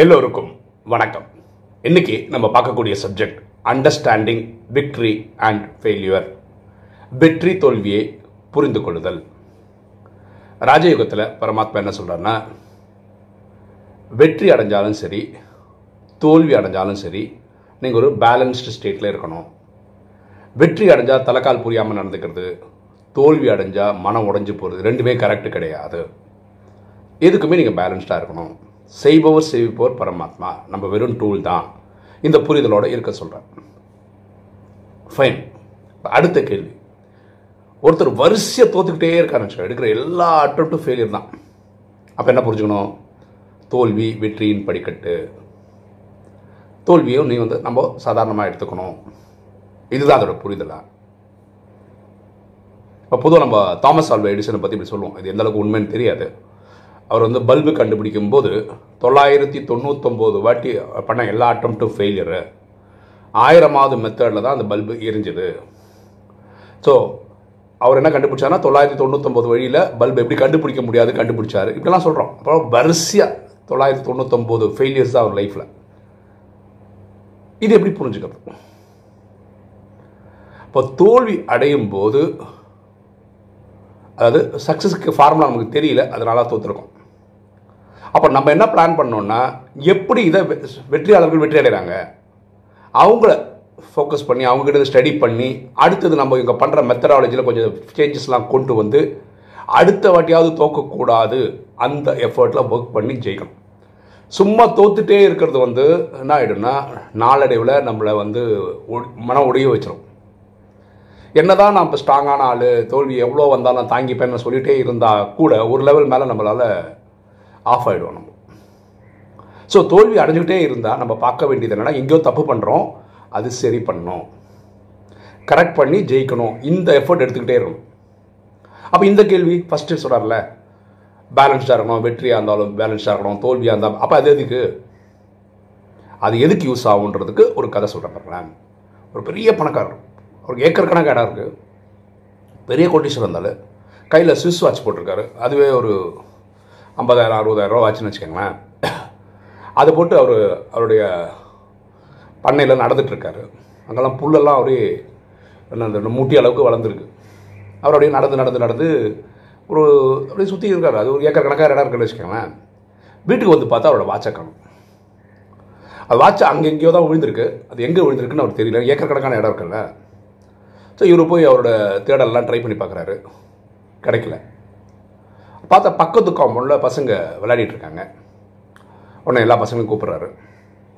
எல்லோருக்கும் வணக்கம். இன்னைக்கு நம்ம பார்க்கக்கூடிய subject understanding victory and failure வெற்றி தோல்வியை புரிந்து கொள்ளுதல் ராஜயுகத்தில் பரமாத்மா என்ன சொல்கிறாருன்னா வெற்றி அடைஞ்சாலும் சரி தோல்வி அடைஞ்சாலும் சரி நீங்கள் ஒரு பேலன்ஸ்டு ஸ்டேட்டில் இருக்கணும். வெற்றி அடைஞ்சால் தலைக்கால் புரியாமல் நடந்துக்கிறது தோல்வி அடைஞ்சால் மனம் உடஞ்சி போகிறது ரெண்டுமே கரெக்டு கிடையாது. எதுக்குமே நீங்கள் பேலன்ஸ்டாக இருக்கணும். செய்பவர் செய்விப்பவர் பரமாத்மா. நம்ம வெறும் டூல் தான். இந்த புரிதலோட இருக்க சொல்கிறேன் ஃபைன் அடுத்த கேள்வி. ஒருத்தர் வரிசையை தோத்துக்கிட்டே இருக்காருன்னு எடுக்கிற எல்லா அட்டம்ப்டும் ஃபெயிலியர் தான். அப்போ என்ன புரிஞ்சுக்கணும்? தோல்வி வெற்றியின் படிக்கட்டு. தோல்வியும் நீ வந்து நம்ம சாதாரணமாக எடுத்துக்கணும். இதுதான் அதோட புரிதலாக இப்போ பொதுவாக நம்ம தாமஸ் ஆல்வா எடிசனை பற்றி இப்படி சொல்லுவோம். இது எந்தளவுக்கு உண்மைன்னு தெரியாது. அவர் வந்து பல்பு கண்டுபிடிக்கும் போது தொள்ளாயிரத்தி தொண்ணூத்தொம்போது வாட்டி பண்ண எல்லா அட்டம்ப்டும் ஃபெயிலியரு ஆயிரமாவது மெத்தடில் தான் அந்த பல்பு எரிஞ்சுது. ஸோ அவர் என்ன கண்டுபிடிச்சாருன்னா தொள்ளாயிரத்தி தொண்ணூத்தொம்பது வழியில் பல்பு எப்படி கண்டுபிடிக்க முடியாது கண்டுபிடிச்சாரு. இப்படிலாம் சொல்கிறோம் அப்புறம் வரிசையாக தொள்ளாயிரத்தி தொண்ணூத்தொம்பது ஃபெயிலியர்ஸ் தான் அவர் லைஃப்பில் இது எப்படி புரிஞ்சுக்கிறது? இப்போ தோல்வி அடையும் போது அதாவது சக்ஸஸுக்கு ஃபார்முலா நமக்கு தெரியல அதனால தோற்றுருக்கோம் அப்போ நம்ம என்ன பிளான் பண்ணோம்னா எப்படி இதை வெற்றியாளர்கள் வெற்றி அடைகிறாங்க அவங்கள ஃபோக்கஸ் பண்ணி அவங்ககிட்ட ஸ்டடி பண்ணி அடுத்தது நம்ம இங்கே பண்ணுற மெத்தடாலஜியில் கொஞ்சம் சேஞ்சஸ்லாம் கொண்டு வந்து அடுத்த வாட்டியாவது தோக்கக்கூடாது. அந்த எஃபர்ட்டில் ஒர்க் பண்ணி ஜெயிக்கணும். சும்மா தோத்துட்டே இருக்கிறது வந்து என்ன ஆகிடும்னா நாளடைவில் நம்மளை வந்து மனம் உடைய உடைய என்ன என்னதான் நான் இப்போ ஸ்ட்ராங்கான ஆள் தோல்வி எவ்வளோ வந்தாலும் தாங்கிப்பேன்னு சொல்லிகிட்டே இருந்தால் கூட ஒரு லெவல் மேலே நம்மளால் ஆஃப் ஆகிடுவோம் நம்ம. ஸோ தோல்வி அடைஞ்சிக்கிட்டே இருந்தால் நம்ம பார்க்க வேண்டியது என்னென்னா எங்கேயோ தப்பு பண்ணுறோம் அது சரி பண்ணணும். கரெக்ட் பண்ணி ஜெயிக்கணும். இந்த எஃபர்ட் எடுத்துக்கிட்டே இருக்கணும். அப்போ இந்த கேள்வி ஃபஸ்ட்டு சொல்கிறார்ல பேலன்ஸ்டாக இருக்கணும் வெற்றியாக இருந்தாலும் பேலன்ஸ்டாக இருக்கணும் தோல்வியாக இருந்தாலும் அப்போ அது எதுக்கு? அது எதுக்கு யூஸ் ஆகுன்றதுக்கு ஒரு கதை சொல்கிறேன் பாருங்களேன். ஒரு பெரிய பணக்காரர். ஒரு ஏக்கர் கணக்காக இடம் இருக்குது பெரிய கொட்டேஷன் இருந்தாலும் கையில் சுவிஸ் வாட்ச் போட்டிருக்காரு. அதுவே ஒரு ஐம்பதாயிரம் அறுபதாயிரம் ரூபா வாட்ச்னு வச்சுக்கோங்களேன். அதை போட்டு அவர் அவருடைய பண்ணையில் நடந்துகிட்ருக்காரு அங்கெல்லாம் புல்லெல்லாம் அப்படியே என்ன அந்த மூட்டி அளவுக்கு வளர்ந்துருக்கு. அவர் அப்படியே நடந்து நடந்து நடந்து ஒரு அப்படியே சுற்றி இருக்காரு. அது ஒரு ஏக்கர் கணக்காக இடம் இருக்குன்னு வச்சுக்கோங்களேன். வீட்டுக்கு வந்து பார்த்தா அவரோட வாட்சை காணும். அது வாட்ச் அங்கே எங்கேயோ தான் விழுந்திருக்கு. அது எங்கே விழுந்திருக்குன்னு அவர் தெரியல. ஏக்கர் கணக்கான இடம் இருக்குல்ல. ஸோ இவர் போய் அவரோட தேடலாம் ட்ரை பண்ணி பார்க்குறாரு. கிடைக்கல. பார்த்தா பக்கத்து காம்பவுண்டில் பசங்க விளையாடிட்டு இருக்காங்க உடனே எல்லா பசங்களும் கூப்பிட்றாரு.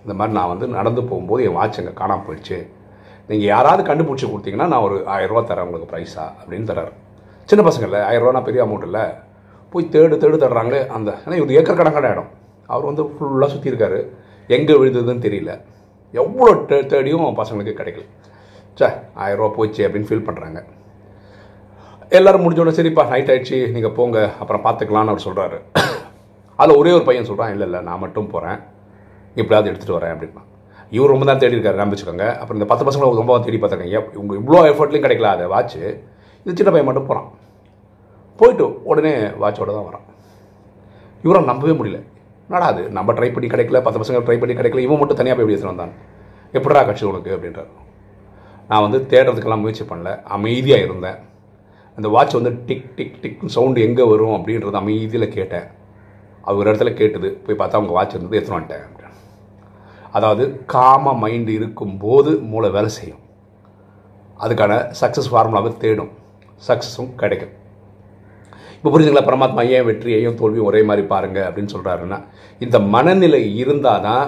இந்த மாதிரி நான் வந்து நடந்து போகும்போது என் வாட்ச் அங்கே காணாமல் போயிடுச்சு. நீங்கள் யாராவது கண்டுபிடிச்சி கொடுத்தீங்கன்னா நான் ஒரு ஆயிரரூவா தரேன் உங்களுக்கு ப்ரைஸா அப்படின்னு தர்றாரு. சின்ன பசங்க இல்லை ஆயிரரூவானா நான் பெரிய அமௌண்ட் இல்லை. போய் தேடு தேடு தர்றாங்களே அந்த ஏன்னா இது ஏக்கர் கணக்கான இடம். அவர் வந்து ஃபுல்லாக சுற்றி இருக்காரு. எங்கே விழுந்ததுன்னு தெரியல. எவ்வளோ தே தேடியும் பசங்களுக்கு கிடைக்கல. சார் ஆயிரரூவா போச்சு அப்படின்னு ஃபீல் பண்ணுறாங்க எல்லாரும் முடிஞ்சோடனே சரிப்பா நைட் ஆயிடுச்சு நீங்கள் போங்க அப்புறம் பார்த்துக்கலான்னு அவர் சொல்கிறாரு அதில் ஒரே ஒரு பையன் சொல்கிறான் இல்லை இல்லை நான் மட்டும் போகிறேன் எப்படியாவது எடுத்துகிட்டு வரேன் அப்படின்னா இவர் ரொம்ப தான் தேடி இருக்காரு நம்பிச்சுக்கோங்க அப்புறம் இந்த பத்து பசங்களை ரொம்ப தேடி பார்த்துருக்காங்க உங்கள் இவங்க இவ்வளோ எஃபர்ட்லையும் கிடைக்கல அதை வாட்ச். இது சின்ன பையன் மட்டும் போகிறான் போயிட்டு உடனே வாட்சோட தான் வரான். இவரை நம்பவே முடியல. என்னடா அது? நம்ம ட்ரை பண்ணி கிடைக்கல பத்து பசங்க ட்ரை பண்ணி கிடைக்கல இவன் மட்டும் தனியாக போய் எப்படி வந்தான்? எப்படிடா கட்சி உனக்கு? அப்படின்றார். நான் வந்து தேடுறதுக்கெல்லாம் முயற்சி பண்ணல அமைதியாக இருந்தேன். அந்த வாட்ச் வந்து டிக் டிக் டிக் சவுண்டு எங்கே வரும் அப்படின்றது அமைதியில் கேட்டேன். அது ஒரு இடத்துல கேட்டுது போய் பார்த்தா அவங்க வாட்ச் இருந்தது எடுத்துன்னு வந்துட்டேன் அப்படின்னு. அதாவது காம மைண்டு இருக்கும்போது மூளை வேலை செய்யும். அதுக்கான சக்ஸஸ் ஃபார்முலாவை தேடும். சக்ஸஸும் கிடைக்கும். இப்போ புரிஞ்சுங்களா பரமாத்மா ஏன் வெற்றியையும் தோல்வியும் ஒரே மாதிரி பாருங்க அப்படின்னு சொல்கிறாருன்னா இந்த மனநிலை இருந்தால் தான்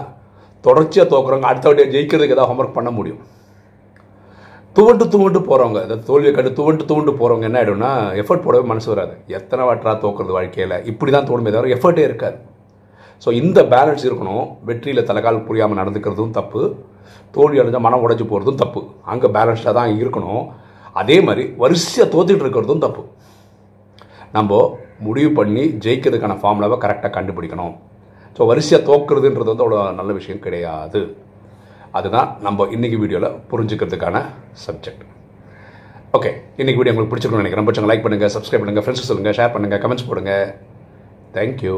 தொடர்ச்சியாக தோக்குறவங்க அடுத்த வாட்டியை ஜெயிக்கிறதுக்கு ஏதாவது ஹோம்ஒர்க் பண்ண முடியும். துவண்டு துவண்டு போகிறவங்க இந்த தோல்வியை கண்டு துவண்டு துவண்டு போகிறவங்க என்ன ஆகிடும்னா எஃபர்ட் போடவே மனசு வராது. எத்தனை வாட்டரா தோக்குறது வாழ்க்கையில்? இப்படி தான் தோணுமே தவிர எஃபர்ட்டே இருக்காது. ஸோ இந்த பேலன்ஸ் இருக்கணும். வெற்றியில் தலைகால் புரியாமல் நடந்துக்கிறதும் தப்பு. தோல்வி அடைஞ்சால் மனம் உடைஞ்சு போகிறதும் தப்பு. அங்கே பேலன்ஸ்டாக தான் இருக்கணும். அதே மாதிரி வரிசையாக தோத்துட்டு இருக்கிறதும் தப்பு. நம்ம முடிவு பண்ணி ஜெயிக்கிறதுக்கான ஃபார்முலாவை கரெக்டாக கண்டுபிடிக்கணும். ஸோ வரிசையாக தோக்குறதுன்றது வந்து அவ்வளோ நல்ல விஷயம் கிடையாது. அதுதான் நம்ம இன்றைக்கி வீடியோவில் புரிஞ்சுக்கிறதுக்கான சப்ஜெக்ட் ஓகே இன்றைக்கி வீடியோ உங்களுக்கு பிடிச்சிருக்கணும்னு நினைக்கிறேன். பிடிச்சவங்க லைக் பண்ணுங்கள் சப்ஸ்கிரைப் பண்ணுங்கள் ஃப்ரெண்ட்ஸ் சொல்லுங்கள் ஷேர் பண்ணுங்கள் கமெண்ட்ஸ் போடுங்க. தேங்க்யூ